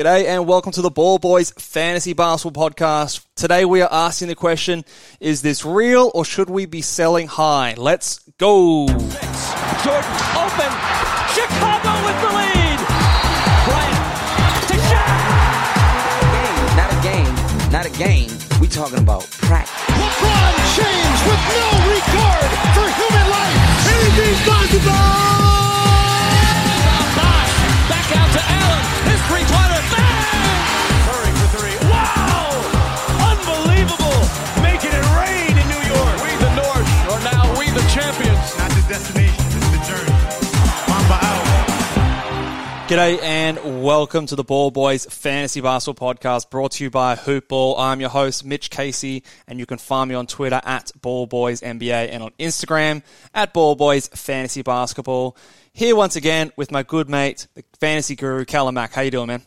G'day and welcome to the Ball Boys Fantasy Basketball Podcast. Today we are asking the question, is this real or should we be selling high? Let's go. Jordan open. Chicago with the lead. Bryant to Shaq. Not a game, not a game. We talking about practice. LeBron James with no regard for human life. Anything's possible. Back out to Allen. His three-pointer. G'day and welcome to the Ball Boys Fantasy Basketball Podcast brought to you by Hoopball. I'm your host, Mitch Casey, and you can find me on Twitter at Ball Boys NBA and on Instagram at Ball Boys Fantasy Basketball. Here once again with my good mate, the fantasy guru, Callum Mack. How you doing, man?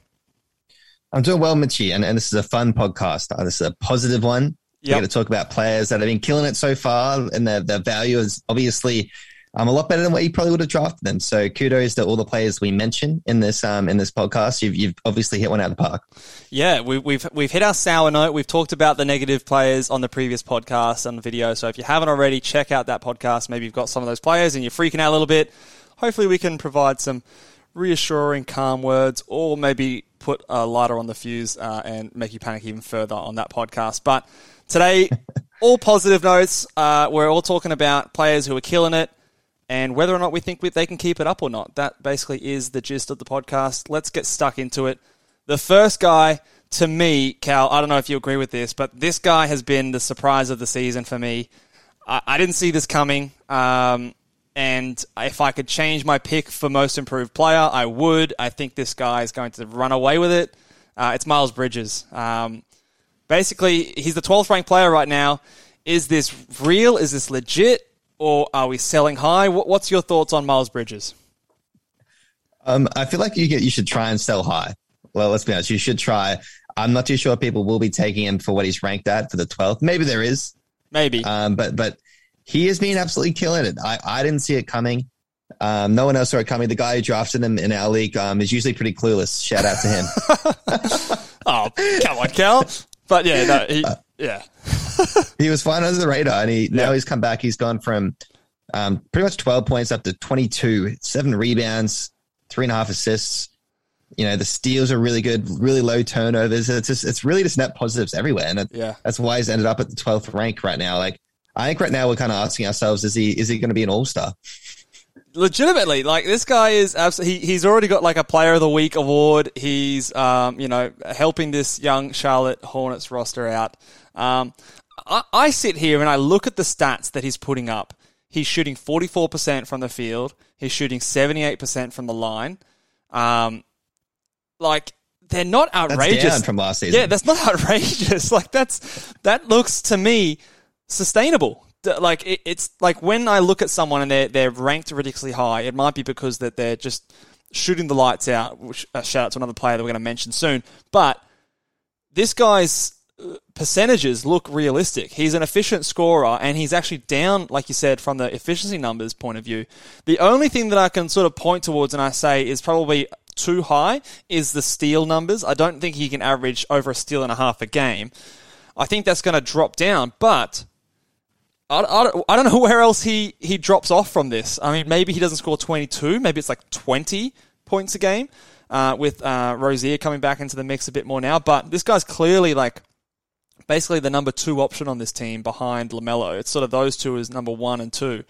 I'm doing well, Mitchie, and, and this is a fun podcast. Uh, This is a positive one. Yep. We're going to talk about players that have been killing it so far, and their, their value is obviously um, a lot better than what you probably would have drafted them. So kudos to all the players we mentioned in this um, in this podcast. You've, you've obviously hit one out of the park. Yeah, we, we've we've hit our sour note. We've talked about the negative players on the previous podcast and the video. So if you haven't already, check out that podcast. Maybe you've got some of those players and you're freaking out a little bit. Hopefully, we can provide some reassuring, calm words, or maybe put a lighter on the fuse uh, and make you panic even further on that podcast. But today, all positive notes. Uh, we're all talking about players who are killing it and whether or not we think they can keep it up or not. That basically is the gist of the podcast. Let's get stuck into it. The first guy, to me, Cal, I don't know if you agree with this, but this guy has been the surprise of the season for me. I, I didn't see this coming. Um, and if I could change my pick for most improved player, I would. I think this guy is going to run away with it. Uh, it's Miles Bridges. Um, basically, he's the 12th ranked player right now. Is this real? Is this legit? Or are we selling high? What's your thoughts on Miles Bridges? Um, I feel like you get, you should try and sell high. Well, let's be honest. You should try. I'm not too sure people will be taking him for what he's ranked at for the 12th. Maybe there is, Maybe. um, but but he has been absolutely killing it. I, I didn't see it coming. Um, no one else saw it coming. The guy who drafted him in our league um, is usually pretty clueless. Shout out to him. oh, come on, Cal. But yeah, no, he, yeah. he was flying under the radar, and he Yeah. now he's come back. He's gone from um, pretty much 12 points up to 22, seven rebounds, three and a half assists. You know, the steals are really good, really low turnovers. It's just, it's really just net positives everywhere. And it, Yeah. that's why he's ended up at the 12th rank right now. Like, I think right now we're kind of asking ourselves, is he, is he going to be an all star? legitimately like this guy is absolutely he, he's already got like a player of the week award he's um you know helping this young charlotte hornets roster out um I, I sit here and i look at the stats that he's putting up he's shooting 44% from the field he's shooting 78% from the line um like they're not That's outrageous down from last season. yeah, that's not outrageous. Like that's that looks to me sustainable. Like it, it's like when I look at someone and they're they're ranked ridiculously high, it might be because that they're just shooting the lights out. Which uh, shout out to another player that we're going to mention soon. But this guy's percentages look realistic. He's an efficient scorer, and he's actually down, like you said, from the efficiency numbers point of view. The only thing that I can sort of point towards and I say is probably too high is the steal numbers. I don't think he can average over a steal and a half a game. I think that's going to drop down, but I, I, don't- I don't know where else he, he drops off from this. I mean, maybe he doesn't score 22. Maybe it's like 20 points a game. uh, with uh, Rozier coming back into the mix a bit more now. But this guy's clearly like basically the number two option on this team behind LaMelo. It's sort of those two as number one and two.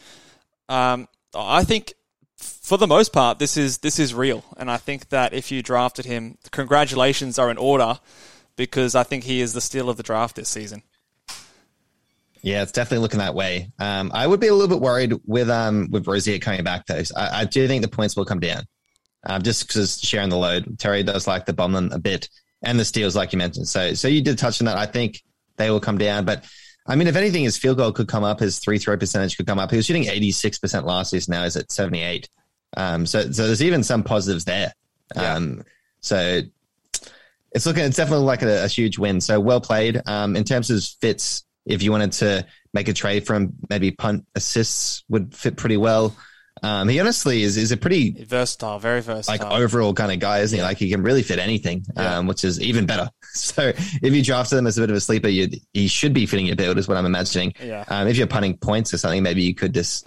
Um, I think for the most part, this is this is real, and I think that if you drafted him, congratulations are in order because I think he is the steal of the draft this season. Yeah, it's definitely looking that way. Um, I would be a little bit worried with um with Rozier coming back though. I, I do think the points will come down, um, just because sharing the load. Terry does like the bomb a bit, and the steals, like you mentioned. So, so you did touch on that. I think they will come down, but I mean, if anything, his field goal could come up, his three throw percentage could come up. He was shooting eighty six percent last season. Now he's at seventy eight. Um, so, so there's even some positives there. Um, so it's looking, it's definitely like a, a huge win. So well played. Um, in terms of fits, if you wanted to make a trade from maybe punt assists would fit pretty well. Um, he honestly is, is a pretty versatile, very versatile, like overall kind of guy, isn't he? Like he can really fit anything, Yeah. um, which is even better. So if you drafted him as a bit of a sleeper, you he should be fitting your build, is what I'm imagining. Yeah. Um, if you're punting points or something, maybe you could just.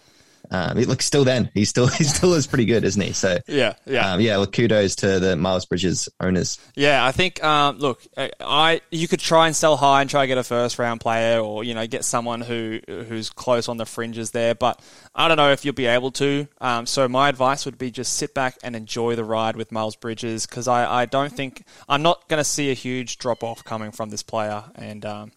Um, look, still then he's still he still is pretty good, isn't he? So Yeah, yeah. um, yeah. Well, kudos to the Miles Bridges owners. Yeah, I think. Um, look, I- I you could try and sell high and try to get a first round player, or you know, get someone who who's close on the fringes there. But I don't know if you'll be able to. Um, so my advice would be just sit back and enjoy the ride with Miles Bridges because I, I don't think I'm not going to see a huge drop off coming from this player, and um,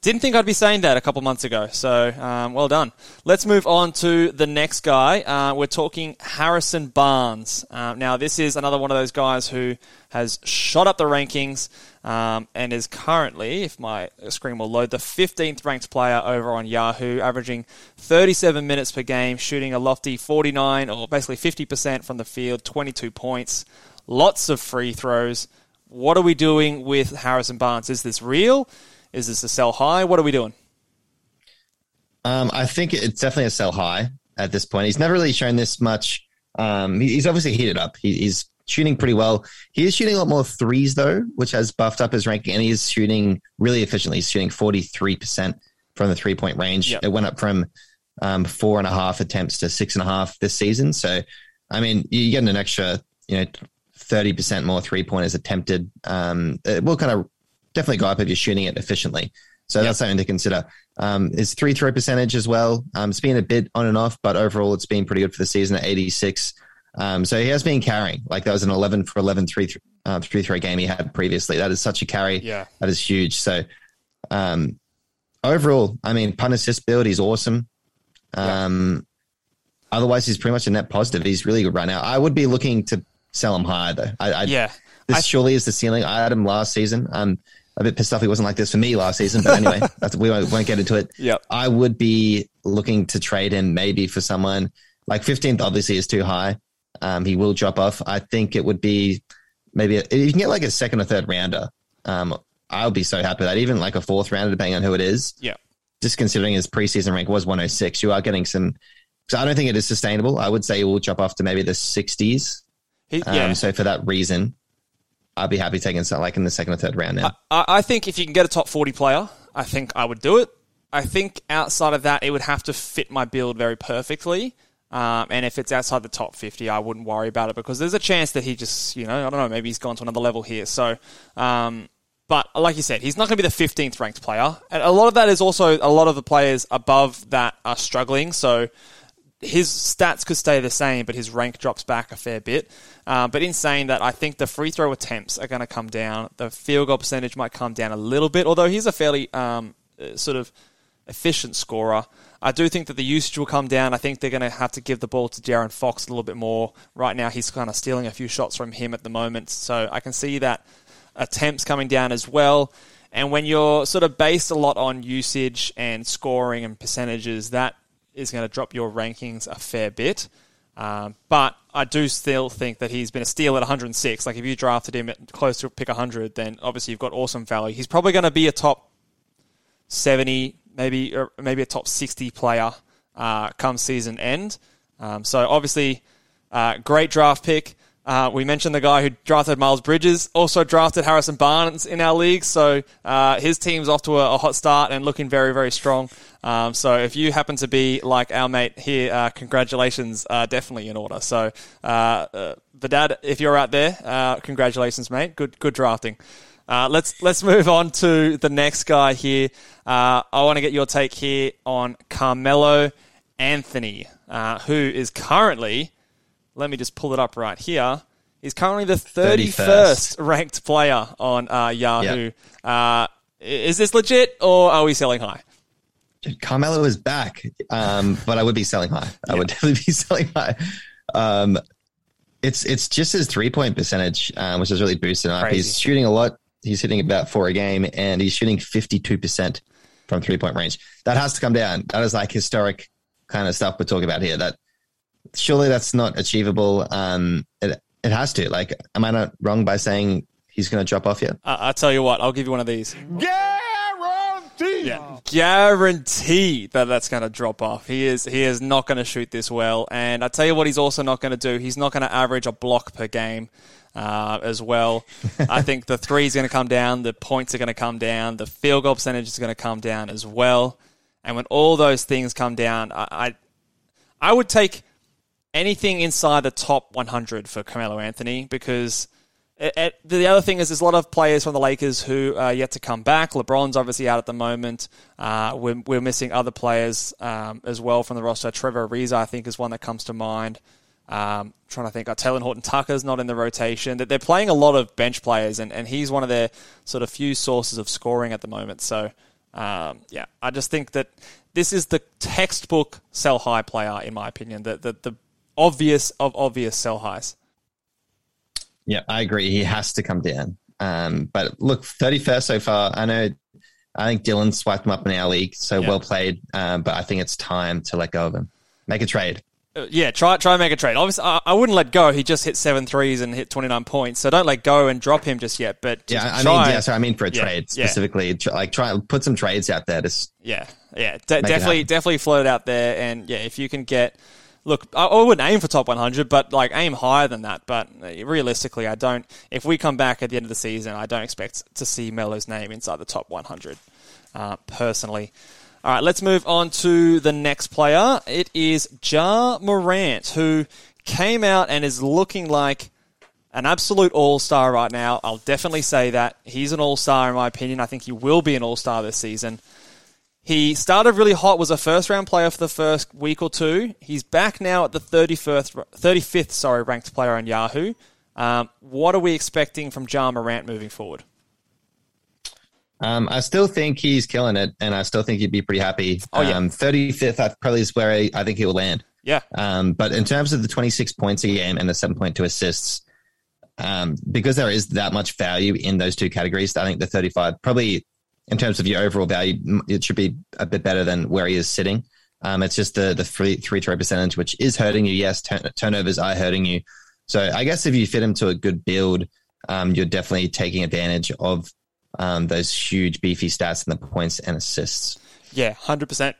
didn't think I'd be saying that a couple months ago. So um, well done. Let's move on to the next guy. Uh, we're talking Harrison Barnes. Uh, now this is another one of those guys who has shot up the rankings um, and is currently, if my screen will load, the 15th ranked player over on Yahoo, averaging 37 minutes per game, shooting a lofty 49 or basically 50% from the field, 22 points, lots of free throws. What are we doing with Harrison Barnes? Is this real? Is this a sell high? What are we doing? Um, I think it's definitely a sell high at this point. He's never really shown this much. Um, he's obviously heated up. He, he's shooting pretty well. He is shooting a lot more threes though, which has buffed up his ranking, and he's shooting really efficiently. He's shooting forty three percent from the three point range. Yep. It went up from um, four and a half attempts to six and a half this season. So, I mean, you're getting an extra, you know, thirty percent more three pointers attempted. Um, it will kind of definitely go up if you're shooting it efficiently. So that's something to consider. Um, his three throw percentage as well. Um, it's been a bit on and off, but overall it's been pretty good for the season at 86. Um, so he has been carrying. Like that was an 11 for 11 three, th- uh, three throw game he had previously. That is such a carry. Yeah. That is huge. So um, overall, I mean, punt assist build, he's awesome. Um, Otherwise, he's pretty much a net positive. He's really good right now. I would be looking to sell him higher though. I, I, Yeah. This I- surely is the ceiling. I had him last season. I'm a bit pissed off he wasn't like this for me last season, but anyway, that's, we won't, won't get into it. Yep. I would be looking to trade him maybe for someone like 15th. Obviously, is too high. Um, he will drop off. I think it would be maybe a, you can get like a second or third rounder. Um, I'll be so happy that. Even like a fourth rounder, depending on who it is. Yeah. Just considering his preseason rank was 106, you are getting some. So I don't think it is sustainable. I would say it will drop off to maybe the 60s. He- Um, yeah. So for that reason, I'd be happy taking something like in the second or third round now. I, I think if you can get a top 40 player, I think I would do it. I think outside of that, it would have to fit my build very perfectly. Um, and if it's outside the top 50, I wouldn't worry about it because there's a chance that he just, you know, I don't know, maybe he's gone to another level here. So, um, but like you said, he's not going to be the 15th ranked player. And a lot of that is also a lot of the players above that are struggling. So, his stats could stay the same, but his rank drops back a fair bit. Uh, but in saying that, I think the free throw attempts are going to come down. The field goal percentage might come down a little bit, although he's a fairly um, uh, sort of efficient scorer. I do think that the usage will come down. I think they're going to have to give the ball to De'Aaron Fox a little bit more. Right now, he's kind of stealing a few shots from him at the moment. So I can see that attempts coming down as well. And when you're sort of based a lot on usage and scoring and percentages, that is going to drop your rankings a fair bit. Um, but I do still think that he's been a steal at 106. Like if you drafted him at close to pick 100, then obviously you've got awesome value. He's probably going to be a top 70, maybe or maybe a top 60 player uh, come season end. Um, so obviously, uh, great draft pick. Uh, we mentioned the guy who drafted Miles Bridges, also drafted Harrison Barnes in our league. So uh, his team's off to a, a, hot start and looking very, very strong. Um, so if you happen to be like our mate here, uh, congratulations, uh, definitely in order. So uh, uh, the dad, if you're out there, congratulations, mate. Good, good drafting. let's let's move on to the next guy here. I want to get your take here on Carmelo Anthony, who is currently let me just pull it up right here. He's currently the 31st, 31st. ranked player on uh, Yahoo. Yep. Uh, is this legit or are we selling high? Carmelo is back, um, but I would be selling high. I would definitely be selling high. Um, it's it's just his three point percentage, um, which is really boosted up. Crazy. He's shooting a lot. He's hitting about four a game, and he's shooting fifty two percent from three point range. That has to come down. That is like historic kind of stuff we're talking about here. That surely that's not achievable. Um, it it has to. Like, am I not wrong by saying he's going to drop off yet? Uh, I'll tell you what. I'll give you one of these. Guarantee. Yeah, guarantee that that's going to drop off. He is he is not going to shoot this well. And I tell you what, he's also not going to do. He's not going to average a block per game. Uh, as well. I think the three is going to come down, the points are going to come down, the field goal percentage is going to come down as well. And when all those things come down, I, I, I would take anything inside the top 100 for Carmelo Anthony because it, it, the other thing is there's a lot of players from the Lakers who are yet to come back. LeBron's obviously out at the moment. Uh, we're, we're, missing other players um, as well from the roster. Trevor Ariza, I think, is one that comes to mind. Um, trying to think, oh, Talen Horton Tucker's not in the rotation. That they're playing a lot of bench players, and, and he's one of their sort of few sources of scoring at the moment. So, um, yeah, I just think that this is the textbook sell high player, in my opinion. The, the, the obvious of obvious sell highs. Yeah, I agree. He has to come down. Um, but look, 31st so far. I know, I think Dylan swiped him up in our league, so yeah. well played. Um, but I think it's time to let go of him. Make a trade. Uh, yeah, try try and make a trade. Obviously, I, I, wouldn't let go. He just hit seven threes and hit 29 points. So don't let go and drop him just yet. But yeah, I mean, yeah, sorry, I mean for a yeah, trade specifically. Yeah. Like try put some trades out there. Just yeah, yeah, de- definitely, definitely float out there. And yeah, if you can get look, I, wouldn't aim for top 100, but like aim higher than that. But realistically, I don't. If we come back at the end of the season, I don't expect to see Melo's name inside the top 100. Uh, personally. All right, let's move on to the next player. It is Ja Morant, who came out and is looking like an absolute all star right now. I'll definitely say that. He's an all star, in my opinion. I think he will be an all star this season. He started really hot, was a first round player for the first week or two. He's back now at the 31st, 35th sorry, ranked player on Yahoo. Um, what are we expecting from Ja Morant moving forward? Um, I still think he's killing it, and I still think he'd be pretty happy. Oh, yeah. Um, 35th, I probably is where I, I think he will land. Yeah. Um, but in terms of the 26 points a game and the 7.2 assists, um, because there is that much value in those two categories, I think the 35 probably in terms of your overall value, it should be a bit better than where he is sitting. Um, it's just the the free three percentage, which is hurting you. Yes, turn, turnovers are hurting you. So I guess if you fit him to a good build, um, you're definitely taking advantage of um, those huge beefy stats and the points and assists. Yeah, hundred percent.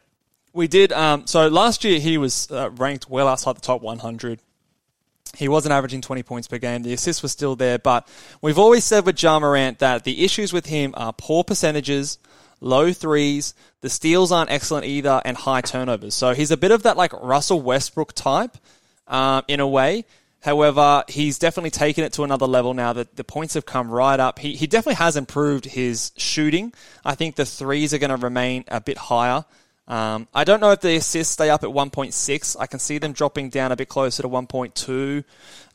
We did. Um, so last year he was uh, ranked well outside the top 100. He wasn't averaging 20 points per game. The assists were still there, but we've always said with Ja Morant that the issues with him are poor percentages, low threes, the steals aren't excellent either, and high turnovers. So he's a bit of that like Russell Westbrook type um, in a way. However, he's definitely taken it to another level now that the points have come right up. He, he definitely has improved his shooting. I think the threes are going to remain a bit higher. Um, I don't know if the assists stay up at 1.6. I can see them dropping down a bit closer to 1.2,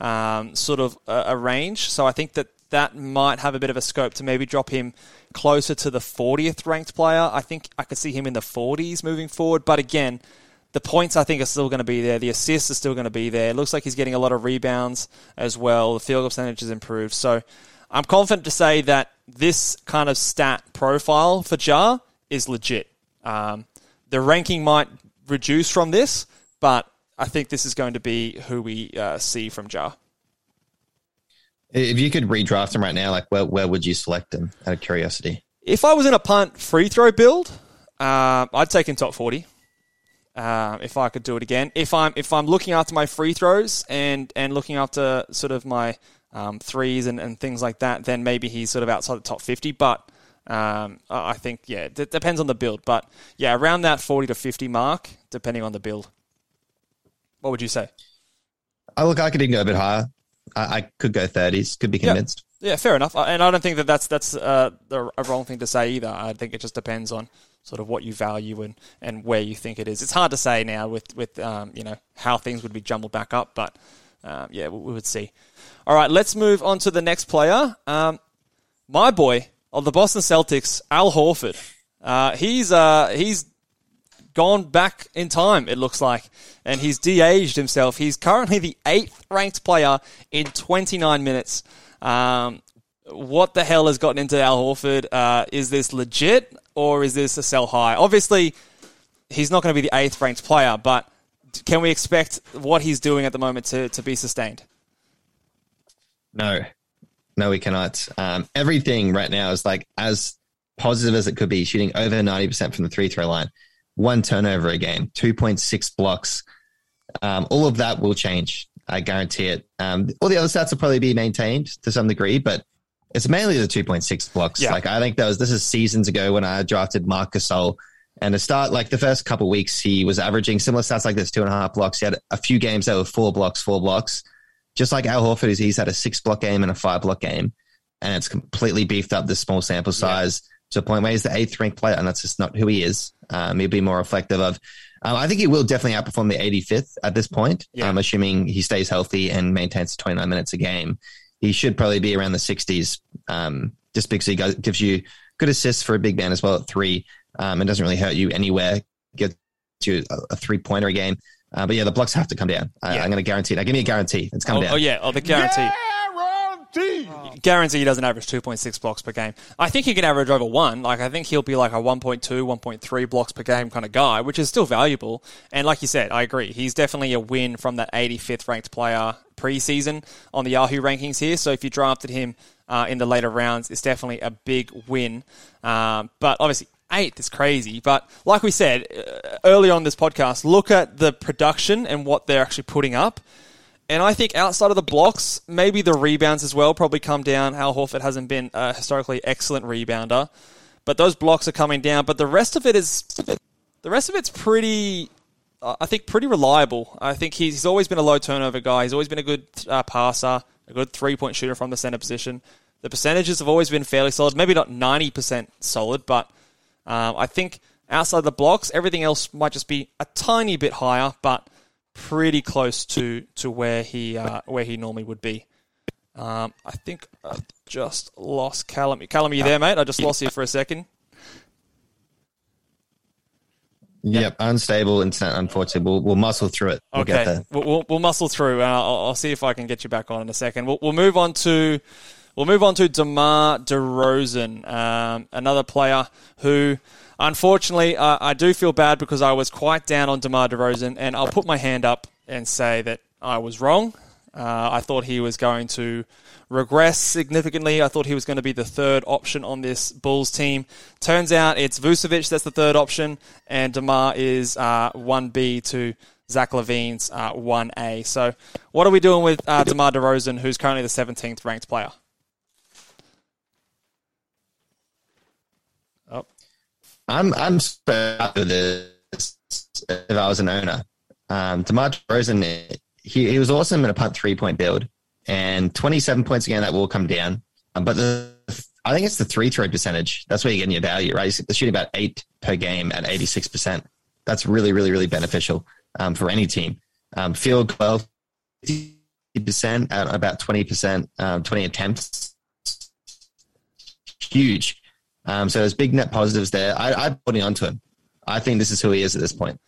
um, sort of a, a, range. So I think that that might have a bit of a scope to maybe drop him closer to the 40th ranked player. I think I could see him in the 40s moving forward. But again, the points I think are still going to be there. The assists are still going to be there. It looks like he's getting a lot of rebounds as well. The field goal percentage has improved. So I'm confident to say that this kind of stat profile for Ja is legit. Um, the ranking might reduce from this, but I think this is going to be who we uh, see from Ja. If you could redraft him right now, like where, where would you select him out of curiosity? If I was in a punt free throw build, uh, I'd take him top 40. uh, if I could do it again. If I'm if I'm looking after my free throws and and looking after sort of my um, threes and, and things like that, then maybe he's sort of outside the top 50. But um, I think, yeah, it depends on the build. But yeah, around that 40 to 50 mark, depending on the build. What would you say? I look, I could even go a bit higher. I, I could go 30s. Could be convinced. Yeah, fair enough. Uh, And I don't think that that's that's uh, a wrong thing to say either. I think it just depends on sort of what you value and, and where you think it is. It's hard to say now with with um, you know how things would be jumbled back up, but um, yeah, we, we would see. All right, let's move on to the next player. Um, my boy of the Boston Celtics, Al Horford. Uh, he's uh, he's gone back in time, it looks like, and he's de-aged himself. He's currently the eighth ranked player in 29 minutes. Um, what the hell has gotten into Al Horford? Uh, is this legit or is this a sell high? Obviously, he's not going to be the eighth ranked player, but can we expect what he's doing at the moment to, to be sustained? No, no, we cannot. Um, everything right now is like as positive as it could be, shooting over 90% from the three throw line, one turnover a game, 2.6 blocks. Um, all of that will change. I guarantee it. Um, all the other stats will probably be maintained to some degree, but it's mainly the 2.6 blocks. Yeah. Like I think that was, this is seasons ago when I drafted Marc Gasol and to start like the first couple weeks, he was averaging similar stats like this, two and a half blocks. He had a few games that were four blocks, four blocks just like Al Horford is, he's had a six block game and a five block game, and it's completely beefed up the small sample size to a point where he's the eighth ranked player, and that's just not who he is. Um, he'll be more reflective of. Um, I think he will definitely outperform the 85th at this point. Yeah. Um, assuming he stays healthy and maintains 29 minutes a game, he should probably be around the 60s. Um, just because he goes, gives you good assists for a big man as well at three, um, and doesn't really hurt you anywhere. Gets you a, a three pointer a game. Uh, but yeah, the blocks have to come down. I, Yeah. I'm going to guarantee. Now, give me a guarantee. It's coming Oh, down. oh, yeah, oh, the guarantee. Guaranteed. guarantee he doesn't average 2.6 blocks per game. I think he can average over one. Like, I think he'll be like a 1.2, 1.3 blocks per game kind of guy, which is still valuable. And like you said, I agree. He's definitely a win from that 85th ranked player preseason on the Yahoo rankings here. So if you drafted him uh, in the later rounds, it's definitely a big win. Um, but obviously, eighth is crazy. But like we said uh, early on this podcast, look at the production and what they're actually putting up. And I think outside of the blocks, maybe the rebounds as well probably come down. Al Horford hasn't been a historically excellent rebounder, but those blocks are coming down. But the rest of it is, the rest of it's pretty, uh, I think, pretty reliable. I think he's, he's always been a low turnover guy. He's always been a good uh, passer, a good three point shooter from the center position. The percentages have always been fairly solid. Maybe not ninety percent solid, but um, I think outside the blocks, everything else might just be a tiny bit higher, but pretty close to to where he uh, where he normally would be. Um, I think I just lost Callum. Callum, are you there, mate? I just lost you for a second. Yep, unstable internet. Unfortunately, we'll, we'll muscle through it. We'll get Okay, there. we'll, we'll, we'll muscle through. Uh, I'll, I'll see if I can get you back on in a second. We'll, we'll move on to we'll move on to DeMar DeRozan, um, another player who, unfortunately, uh, I do feel bad because I was quite down on DeMar DeRozan, and I'll put my hand up and say that I was wrong. Uh, I thought he was going to regress significantly. I thought he was going to be the third option on this Bulls team. Turns out it's Vucevic that's the third option, and DeMar is uh, 1B to Zach LaVine's uh, 1A. So, what are we doing with uh, DeMar DeRozan, who's currently the 17th ranked player? I'm I'm happy with this. If I was an owner, um, DeMar DeRozan, he he was awesome in a punt three point build, and 27 points again that will come down. Um, but the I think it's the three throw percentage. That's where you're getting your value, right? He's shooting about eight per game at 86 percent. That's really really really beneficial um, for any team. Um, field goal 50 percent at about 20 percent, um, 20 attempts. Huge. Um, so there's big net positives there. I, I'm putting onto him. I think this is who he is at this point.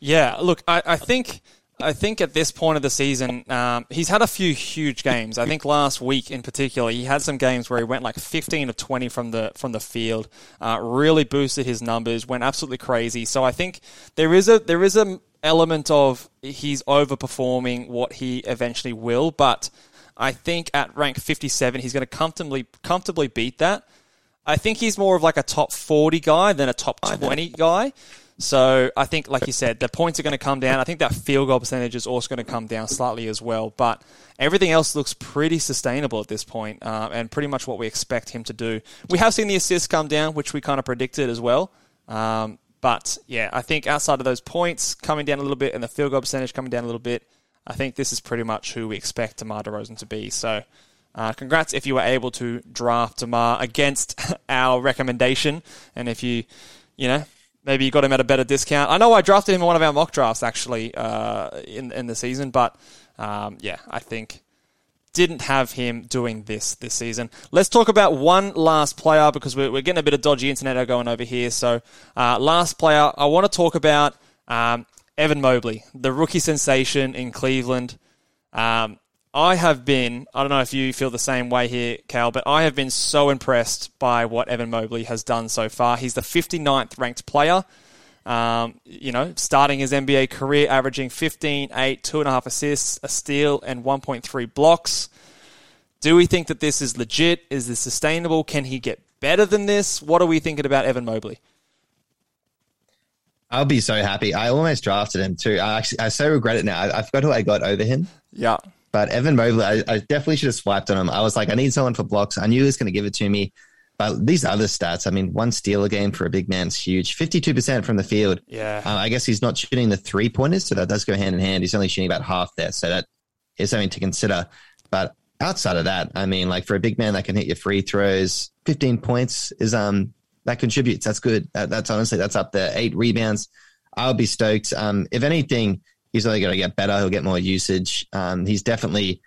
Yeah, look, I, I think I think at this point of the season, um, he's had a few huge games. I think last week in particular, he had some games where he went like 15 of 20 from the from the field, uh, really boosted his numbers, went absolutely crazy. So I think there is a there is a element of he's overperforming what he eventually will, but I think at rank 57, he's going to comfortably comfortably beat that. I think he's more of like a top 40 guy than a top 20 guy. So I think, like you said, the points are going to come down. I think that field goal percentage is also going to come down slightly as well. But everything else looks pretty sustainable at this point, uh, and pretty much what we expect him to do. We have seen the assists come down, which we kind of predicted as well. Um, but yeah, I think outside of those points coming down a little bit and the field goal percentage coming down a little bit, I think this is pretty much who we expect DeMar DeRozan to be. So, uh, congrats if you were able to draft DeMar against our recommendation, and if you, you know, maybe you got him at a better discount. I know I drafted him in one of our mock drafts actually uh, in in the season, but um, yeah, I think didn't have him doing this this season. Let's talk about one last player because we're, we're getting a bit of dodgy internet going over here. So, uh, last player, I want to talk about um, Evan Mobley, the rookie sensation in Cleveland. Um, I have been, I don't know if you feel the same way here, Cal, but I have been so impressed by what Evan Mobley has done so far. He's the 59th ranked player. Um, you know, starting his NBA career, averaging 15, 8, 2.5 assists, a steal, and 1.3 blocks. Do we think that this is legit? Is this sustainable? Can he get better than this? What are we thinking about Evan Mobley? I'll be so happy. I almost drafted him too. I actually, I so regret it now. I, I forgot who I got over him. Yeah. But Evan Mobley, I, I definitely should have swiped on him. I was like, I need someone for blocks. I knew he was going to give it to me. But these other stats, I mean, one steal a game for a big man is huge. 52% from the field. Yeah. Uh, I guess he's not shooting the three pointers, so that does go hand in hand. He's only shooting about half there. So that is something to consider. But outside of that, I mean, like for a big man that can hit your free throws, 15 points is, um, that contributes. That's good. That, that's honestly, that's up there. Eight rebounds. I'll be stoked. Um, if anything, he's only going to get better. He'll get more usage. Um, he's definitely,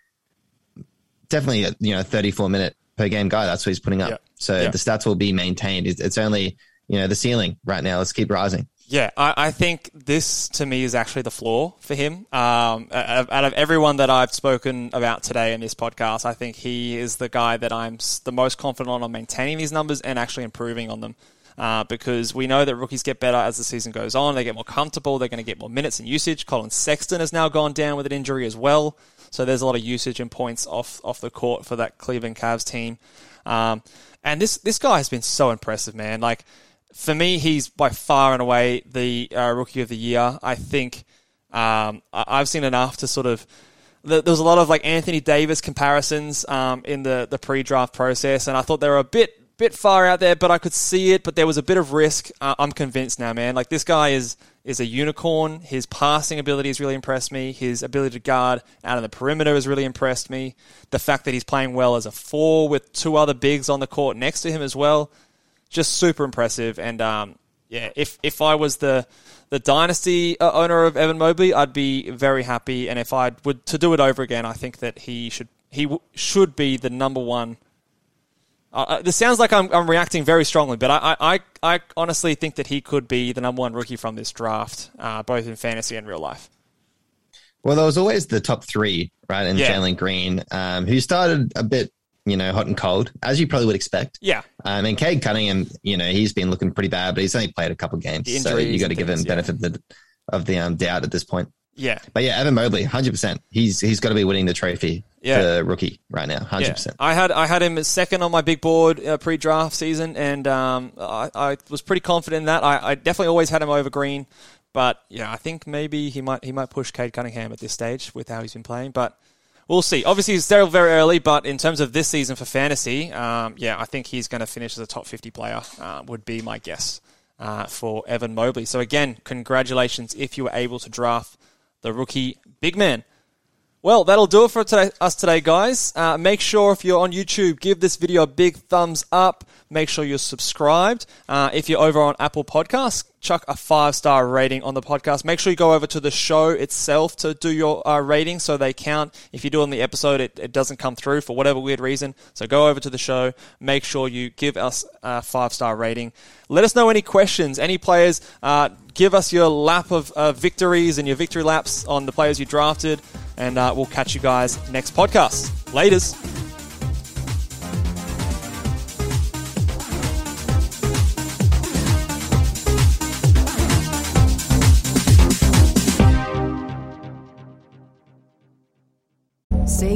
definitely, a, you know, 34 minute per game guy. That's what he's putting up. Yep. So Yep. the stats will be maintained. It's, it's only, you know, the ceiling right now. Let's keep rising. Yeah, I, I think this to me is actually the floor for him. Um, out, of, out of everyone that I've spoken about today in this podcast, I think he is the guy that I'm the most confident on on maintaining these numbers and actually improving on them. Uh, because we know that rookies get better as the season goes on. They get more comfortable. They're going to get more minutes and usage. Collin Sexton has now gone down with an injury as well. So there's a lot of usage and points off off the court for that Cleveland Cavs team. Um, and this this guy has been so impressive, man. Like for me, he's by far and away the uh, rookie of the year. I think um, I- I've seen enough to sort of. There was a lot of like Anthony Davis comparisons um, in the the pre-draft process, and I thought they were a bit bit far out there, but I could see it. But there was a bit of risk. Uh, I'm convinced now, man. Like this guy is is a unicorn. His passing ability has really impressed me. His ability to guard out of the perimeter has really impressed me. The fact that he's playing well as a four with two other bigs on the court next to him as well just super impressive. And um, yeah, if if I was the the dynasty uh, owner of Evan Mobley, I'd be very happy. And if I would to do it over again, I think that he should he w- should be the number one. Uh, Uh, this sounds like I'm, I'm reacting very strongly, but I, I, I honestly think that he could be the number one rookie from this draft, uh, both in fantasy and real life. Well, there was always the top three, right? And Yeah. Jalen Green, um, who started a bit, you know, hot and cold, as you probably would expect. Yeah, Um, and Cade Cunningham, you know, he's been looking pretty bad, but he's only played a couple games, so you got to give him yeah. benefit of the, of the um, doubt at this point. Yeah, But yeah, Evan Mobley, hundred percent. He's he's got to be winning the trophy Yeah. for rookie right now, hundred Yeah. percent. I had I had him second on my big board uh, pre-draft season, and um, I, I was pretty confident in that. I, I definitely always had him over Green, but yeah, I think maybe he might he might push Cade Cunningham at this stage with how he's been playing, but. We'll see. Obviously, he's still very early, but in terms of this season for fantasy, um, yeah, I think he's going to finish as a top 50 player, uh, would be my guess uh, for Evan Mobley. So, again, congratulations if you were able to draft the rookie big man. Well, that'll do it for today, us today, guys. Uh, make sure if you're on YouTube, give this video a big thumbs up. Make sure you're subscribed. Uh, if you're over on Apple Podcasts, chuck a five star rating on the podcast. Make sure you go over to the show itself to do your uh, rating so they count. If you do on the episode, it, it doesn't come through for whatever weird reason. So go over to the show. Make sure you give us a five star rating. Let us know any questions, any players. Uh, give us your lap of uh, victories and your victory laps on the players you drafted. And uh, we'll catch you guys next podcast. Laters.